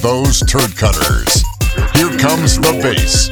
those turd cutters. Here comes the bass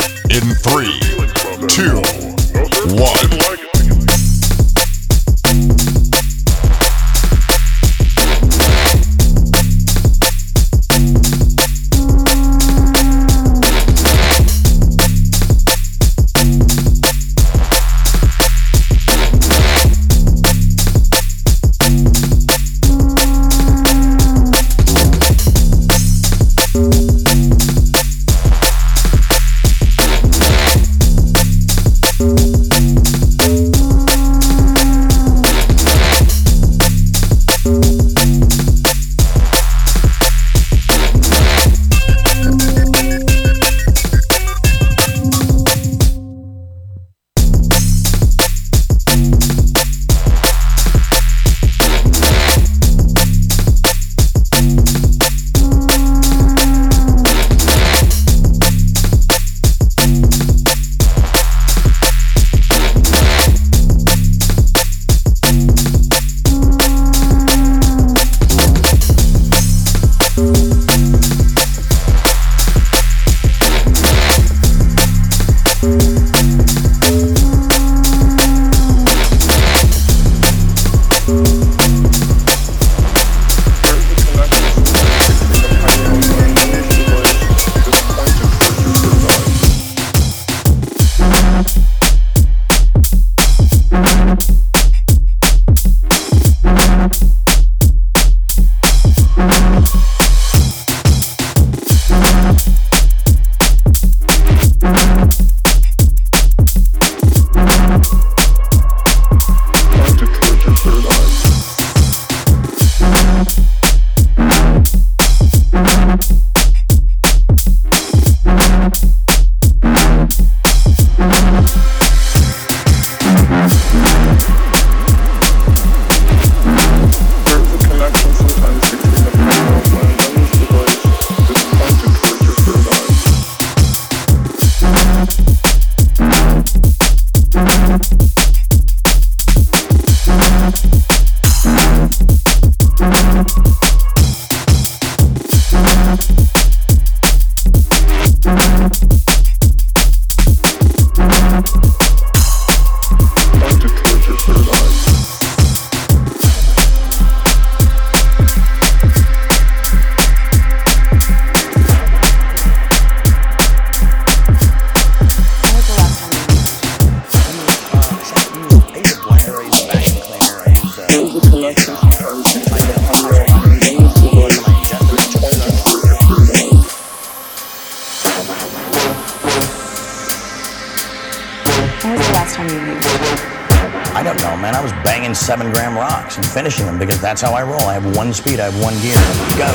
finishing them because that's how I roll. I have one speed, I have one gear. Go.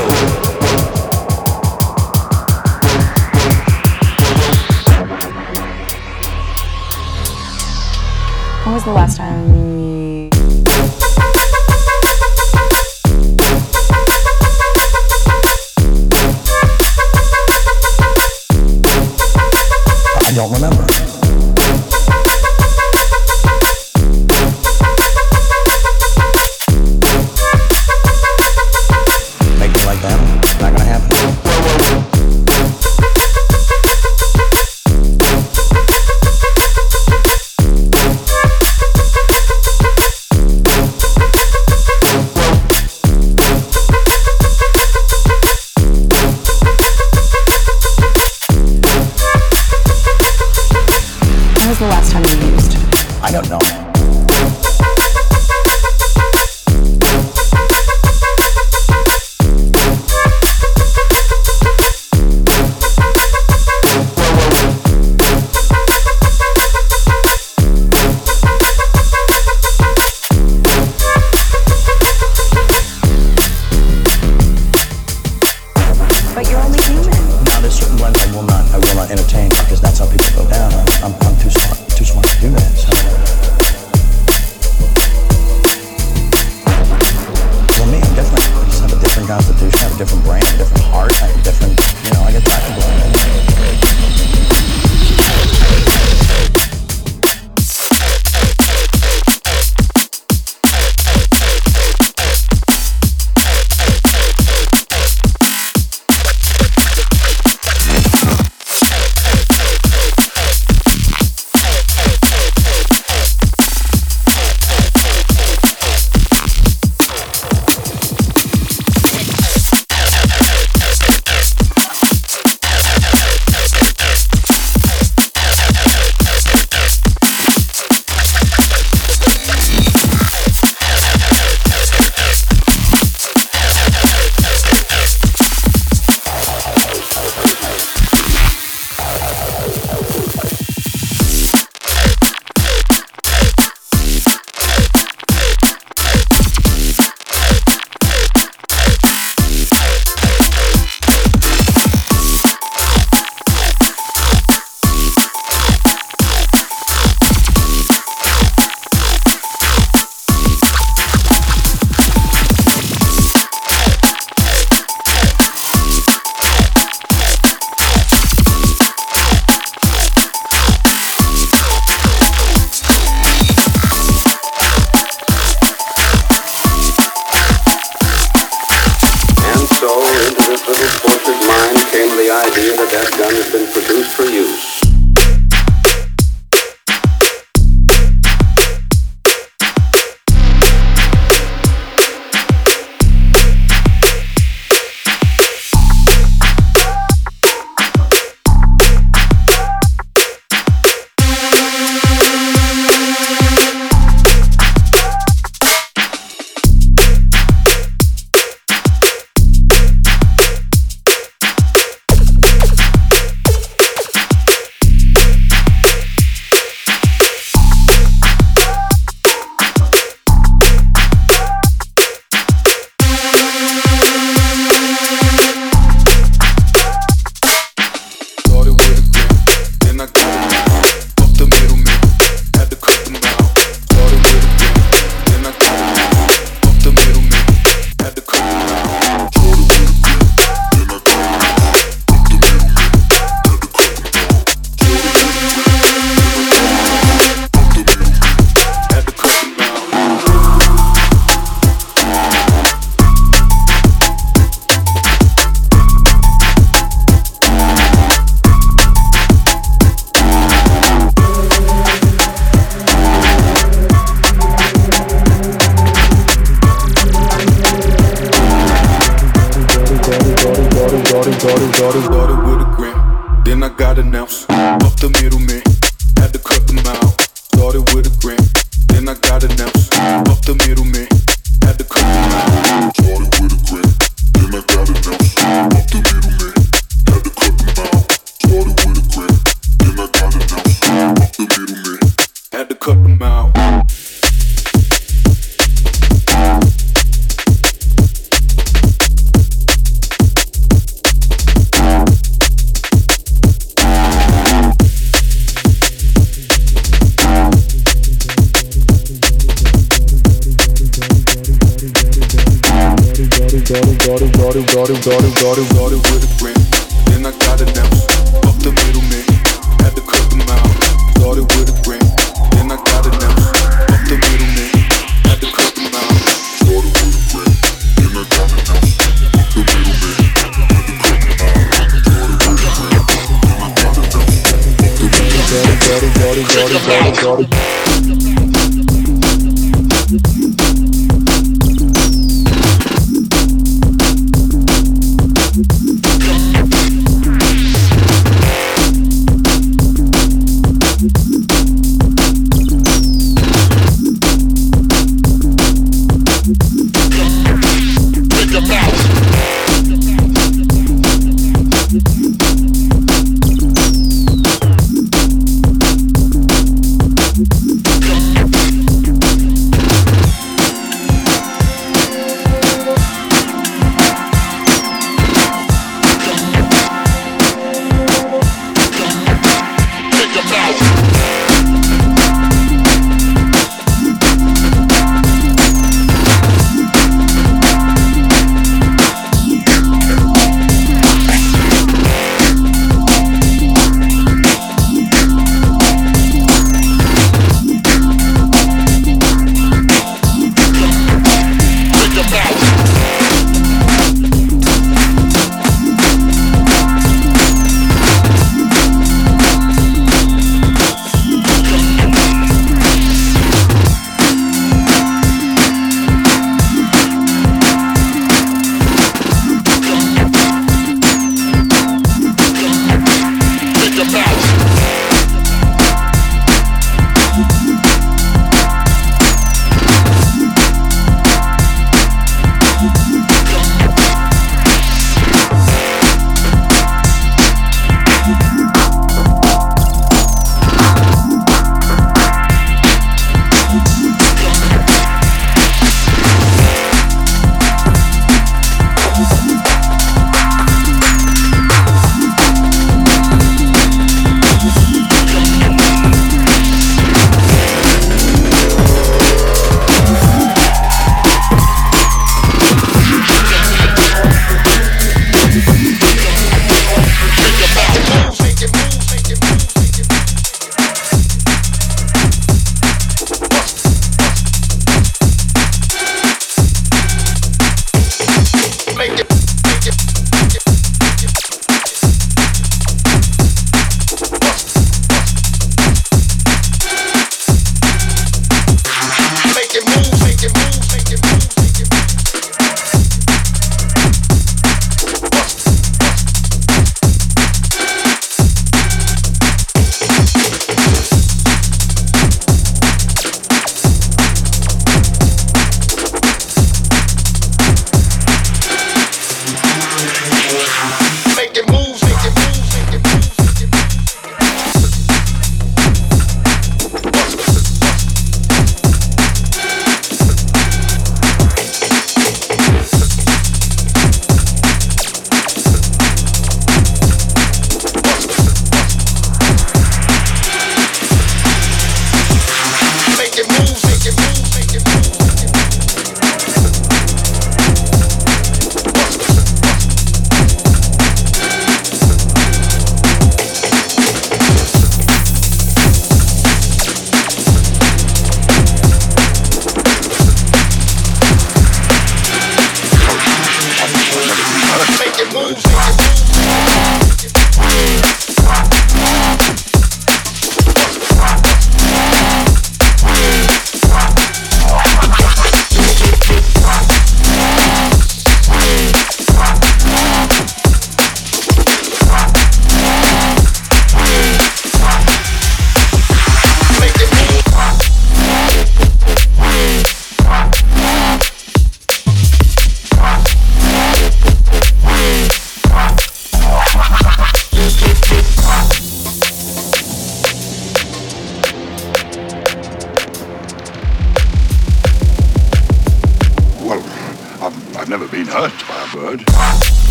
When was the last time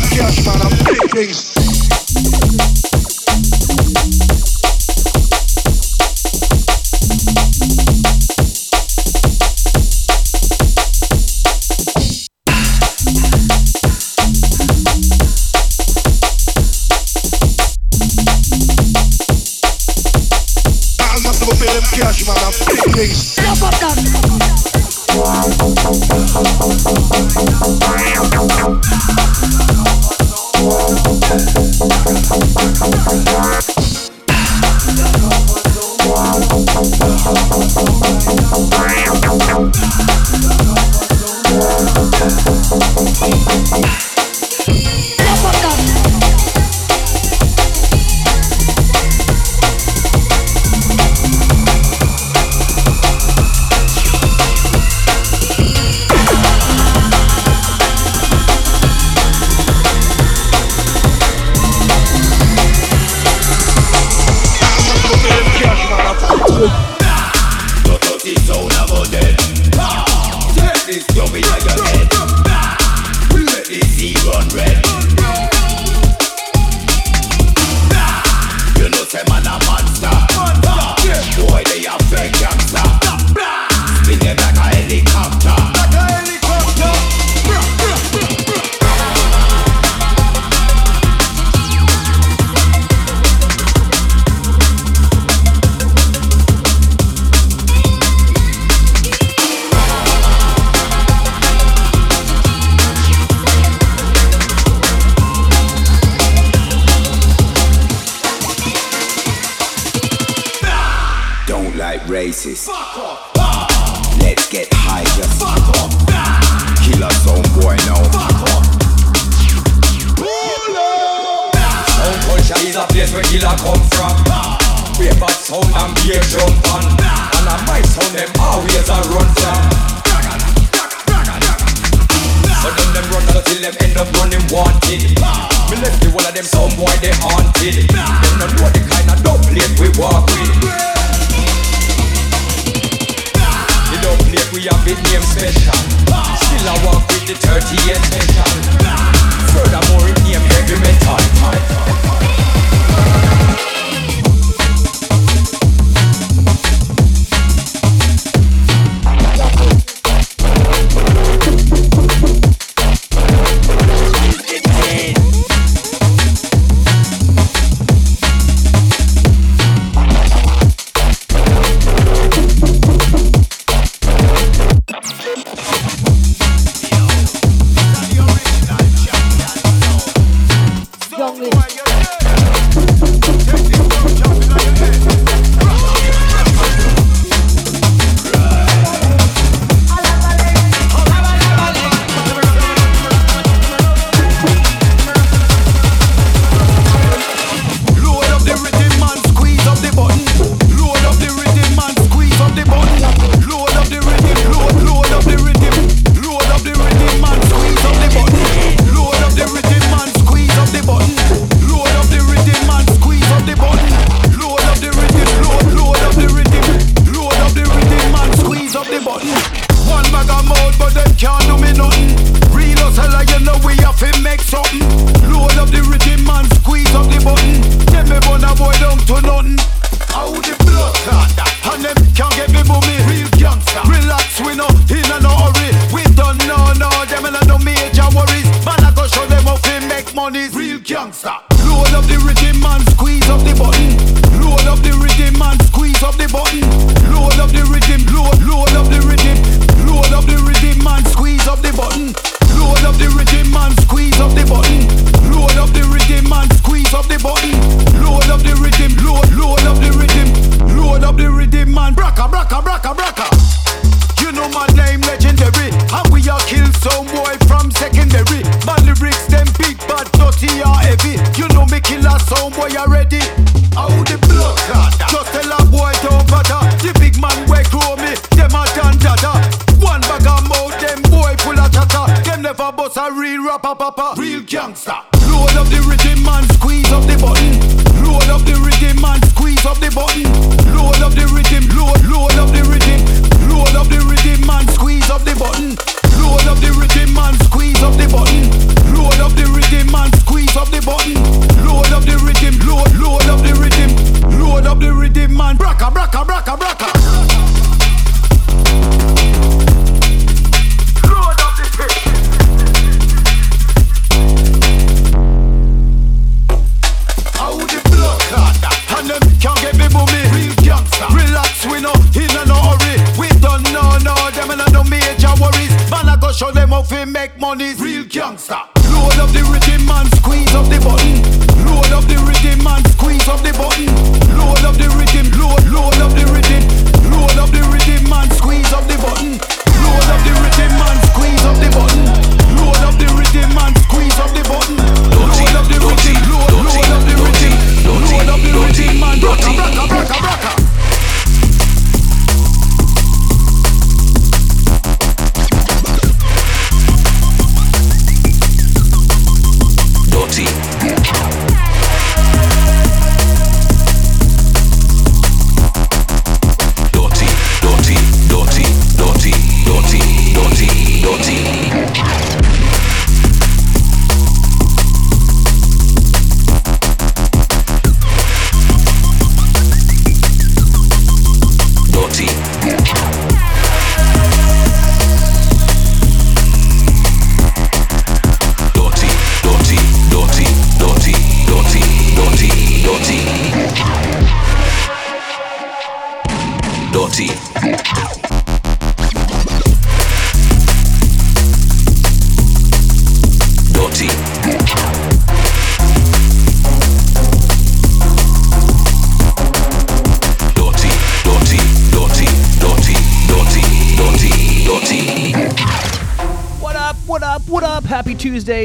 Cash, man. I'm big.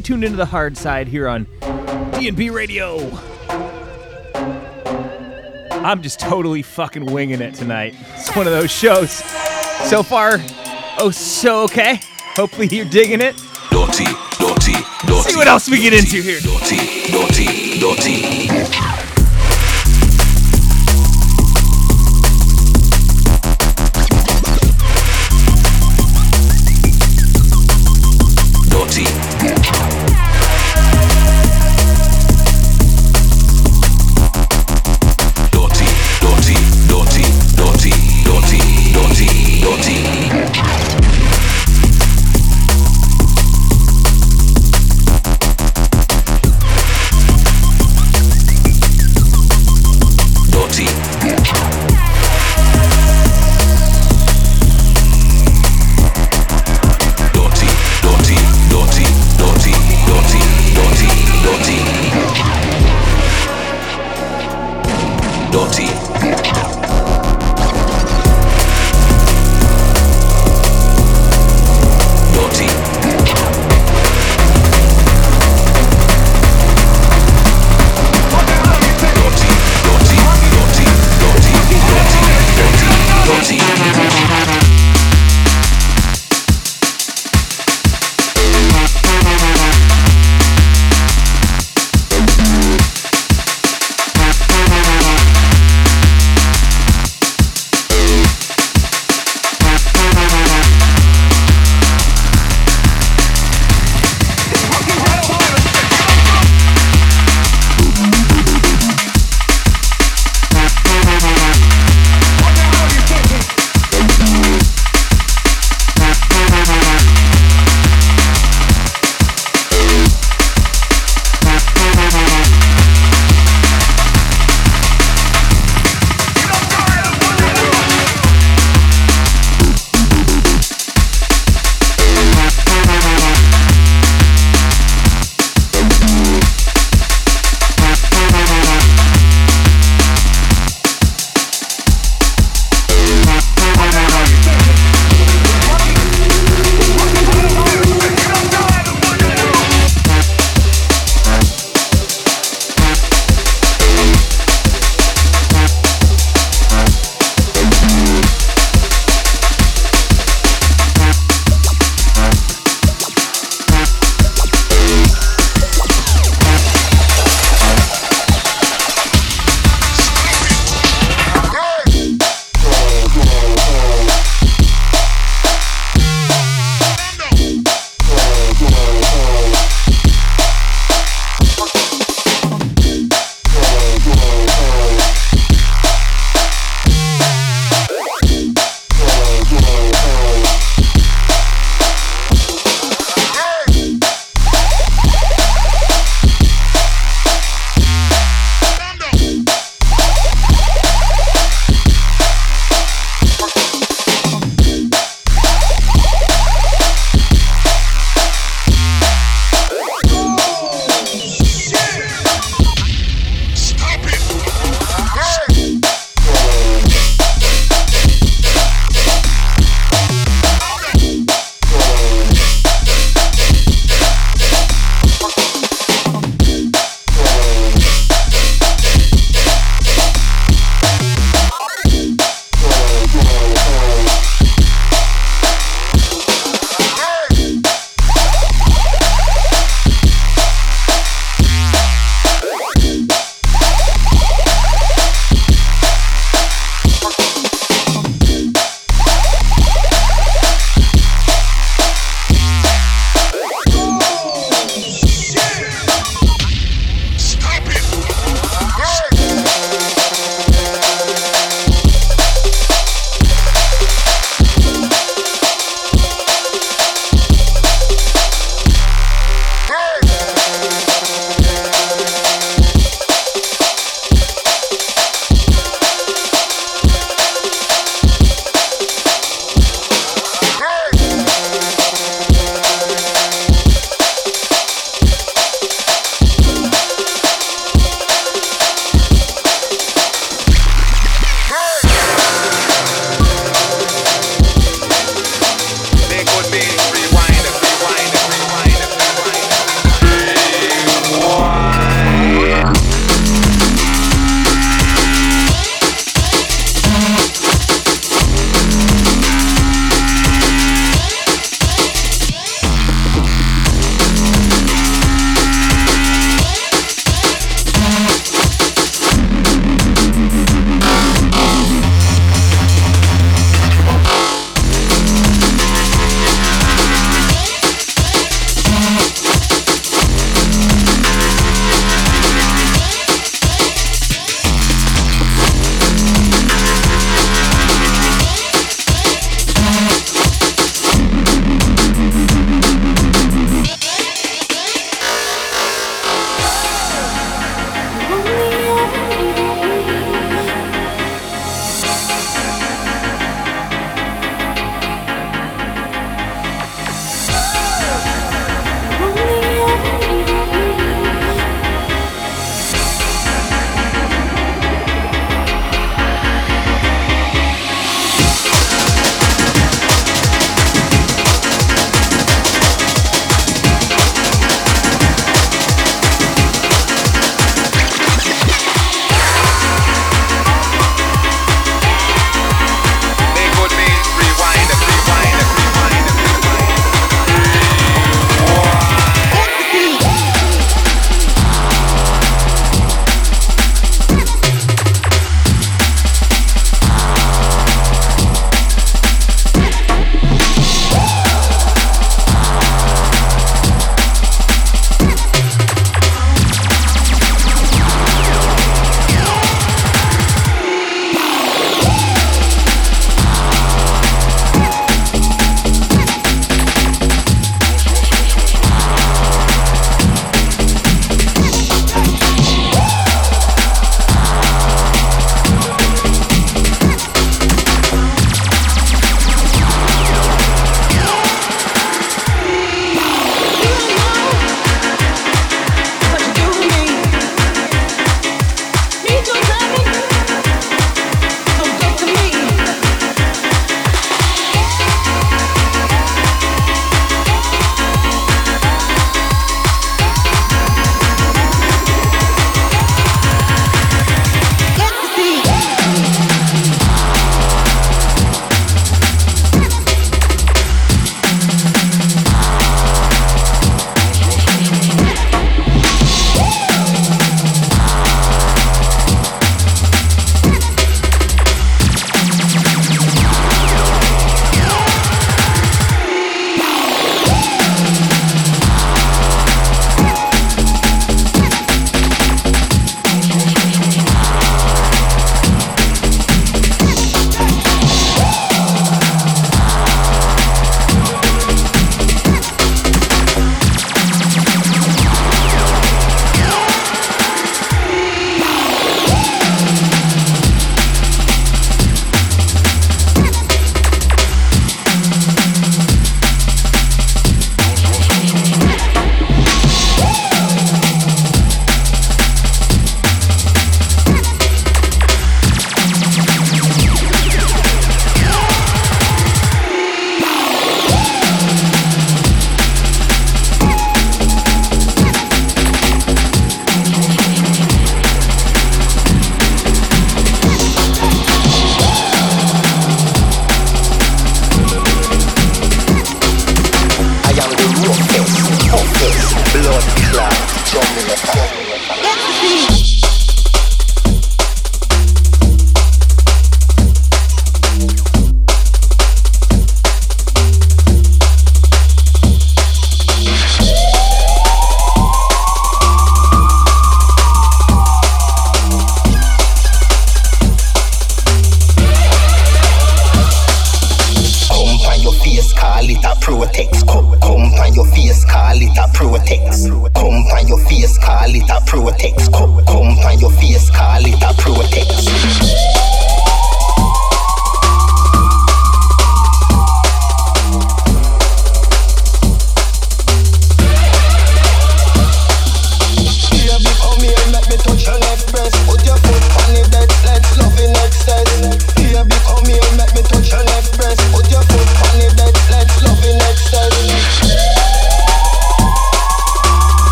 Stay tuned into the hard side here on D&B Radio. I'm just totally fucking winging it tonight. It's one of those shows. So far, oh so okay. Hopefully you're digging it. Naughty, naughty, naughty. See what else we get into here. Naughty, naughty, naughty.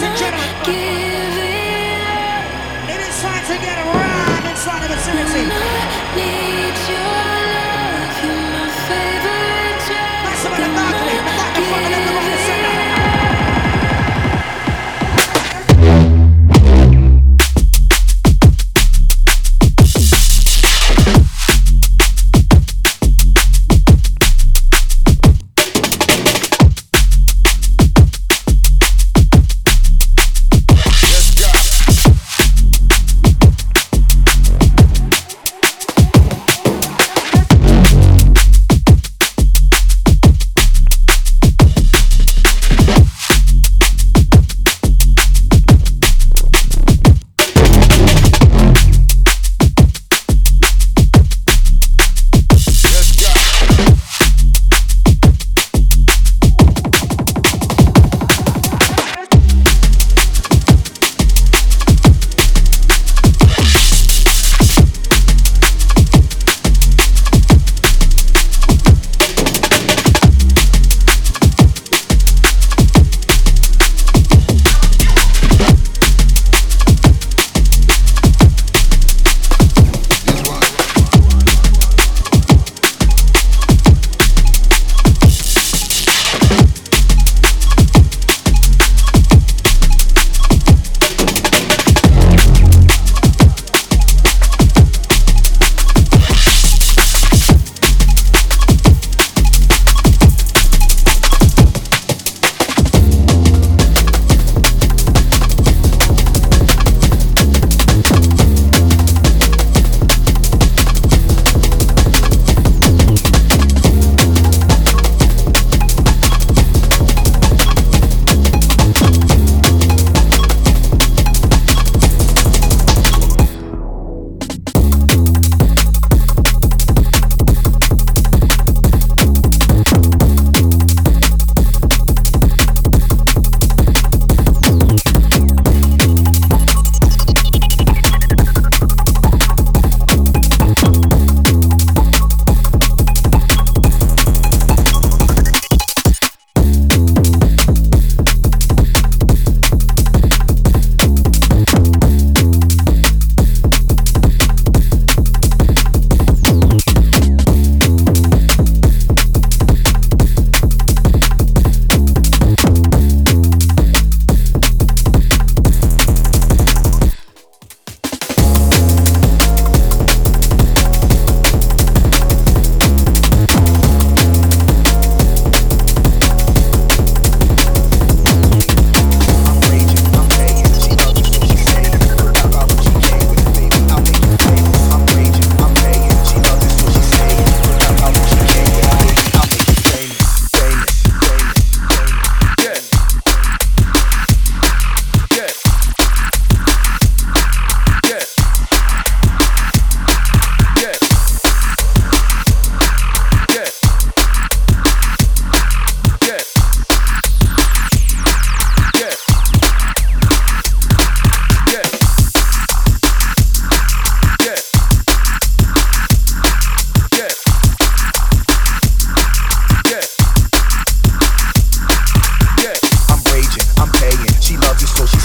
ladies and gentlemen. It is time to get around inside of the vicinity.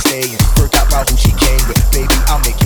staying. Work out route she came with. Baby, I'll make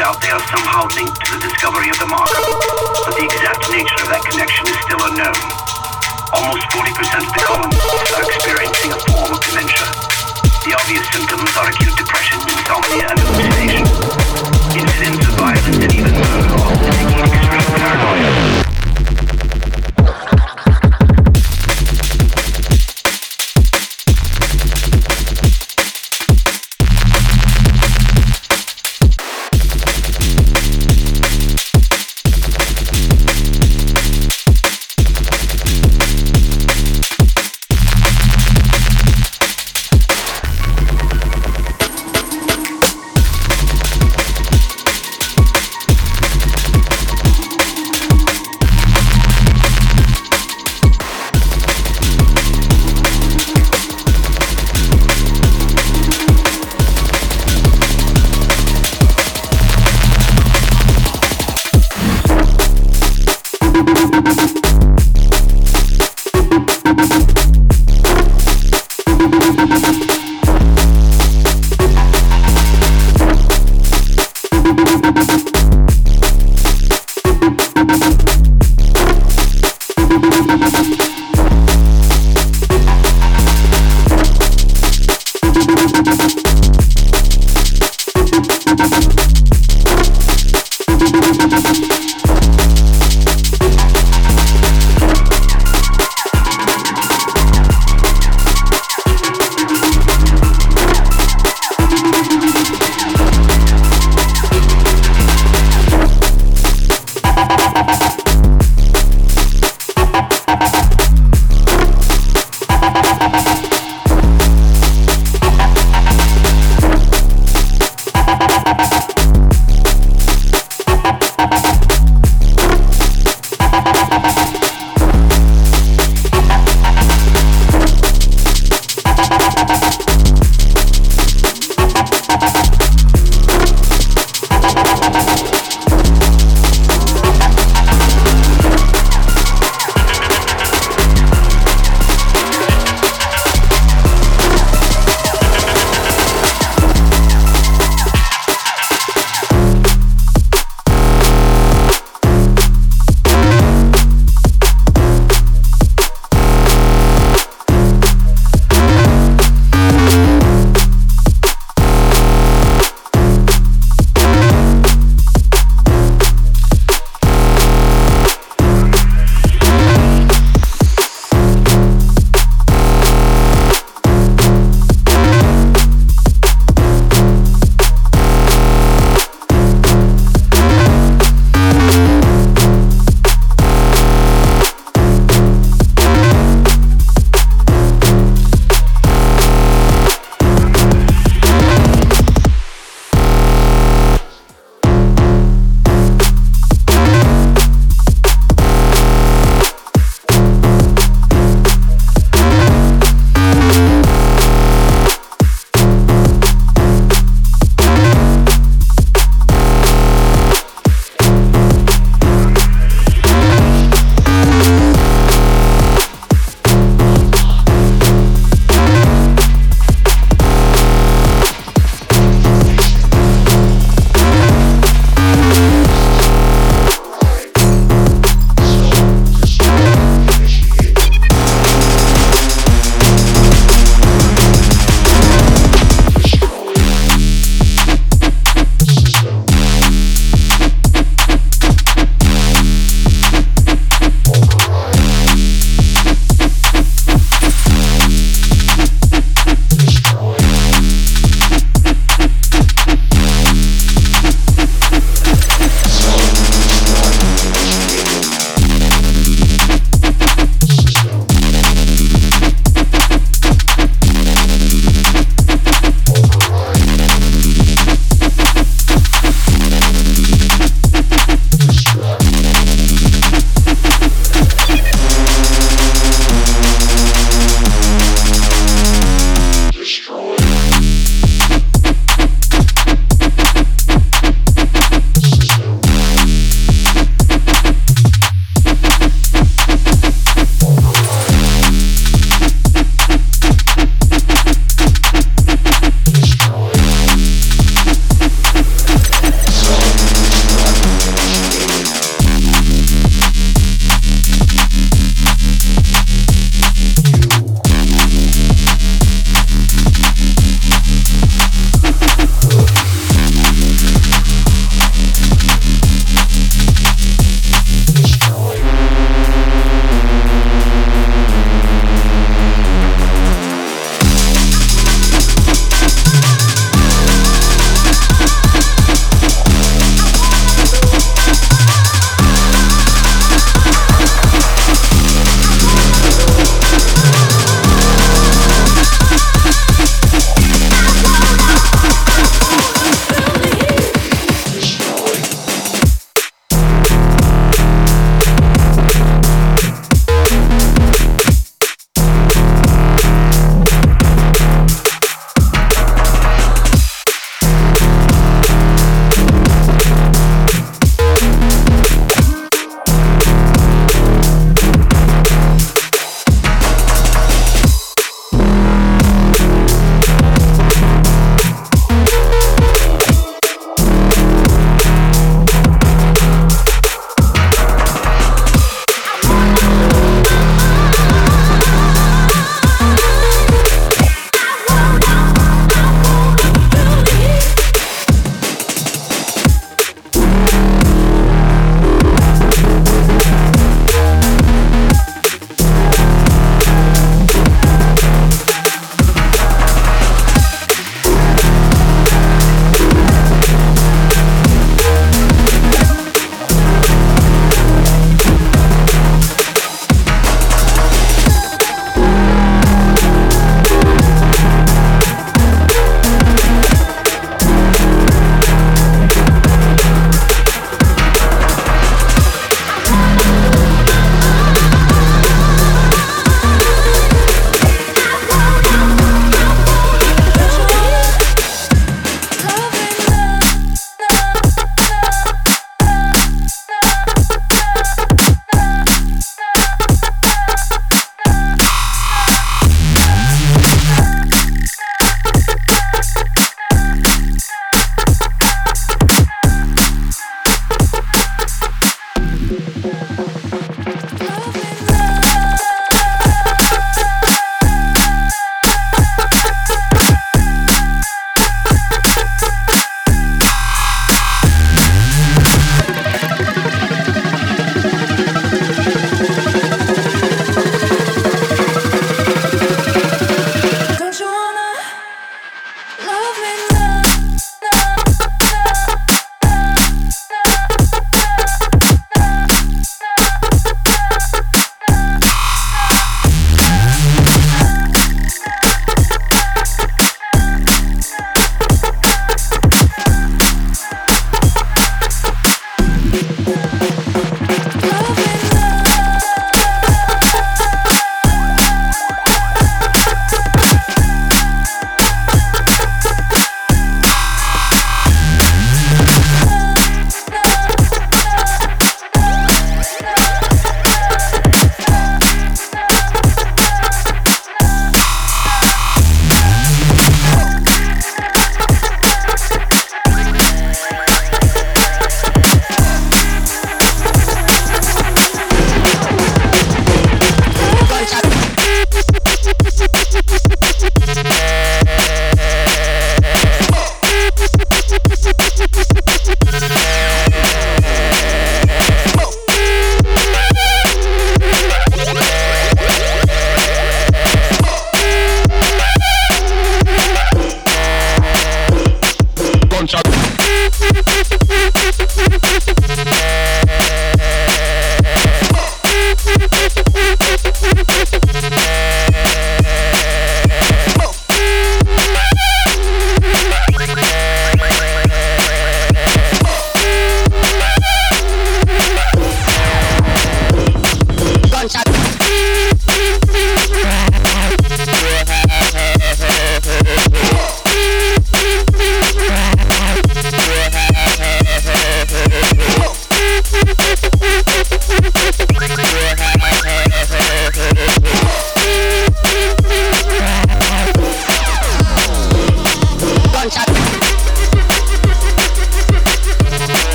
doubt they are somehow linked to the discovery of the marker, but the exact nature of that connection is still unknown. Almost 40% of the colonists are experiencing a form of dementia. The obvious symptoms are acute depression, insomnia, and hallucination. Incidents of violence and even murder indicate extreme paranoia.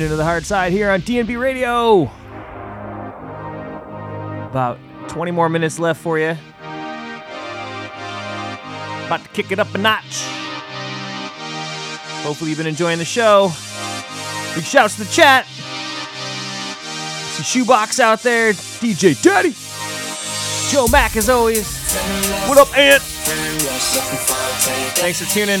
Tuned into the Hardside here on DNB Radio. About 20 more minutes left for you. About to kick it up a notch. Hopefully, you've been enjoying the show. Big shouts to the chat. See Shoebox out there, DJ Daddy, Joe Mack as always. What up, Ant? Thanks for tuning.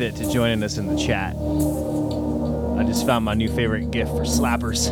benefit to joining us in the chat. I just found my new favorite gift for slappers.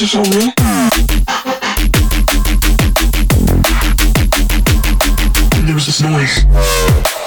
Is this all real? And there was this noise.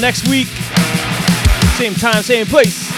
Next week. Same time, same place.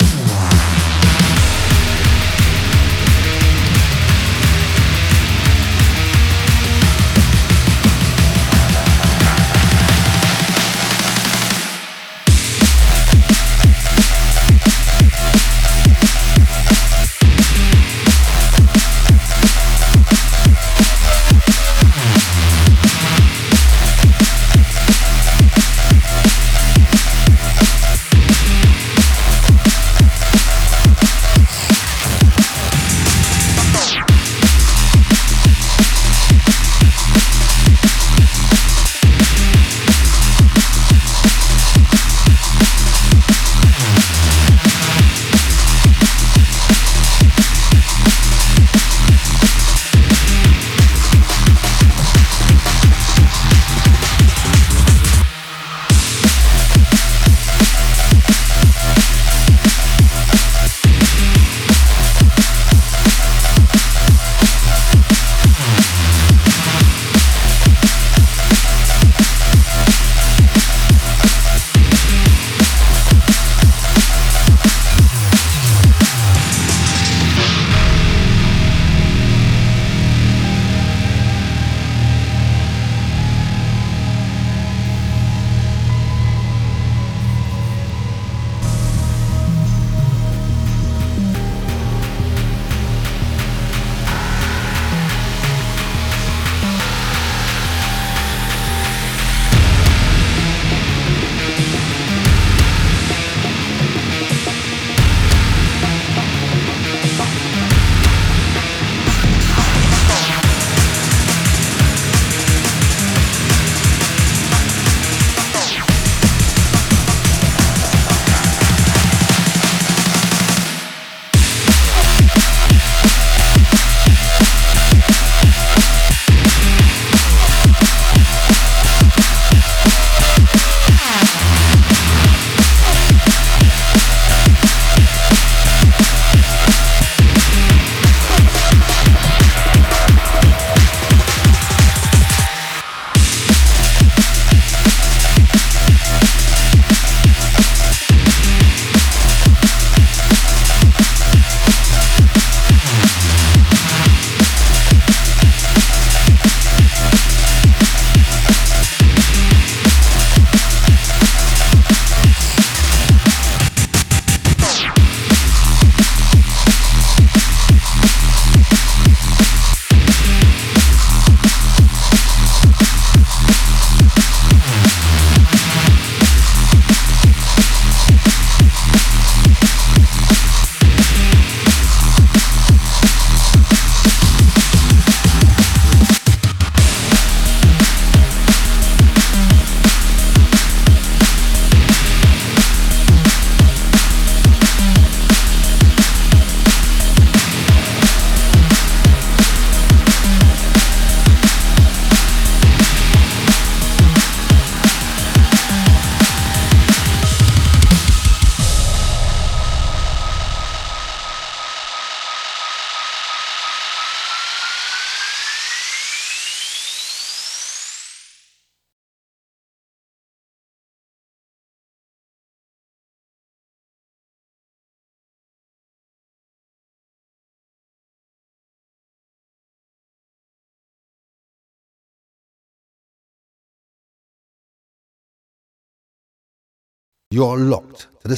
You're locked. To the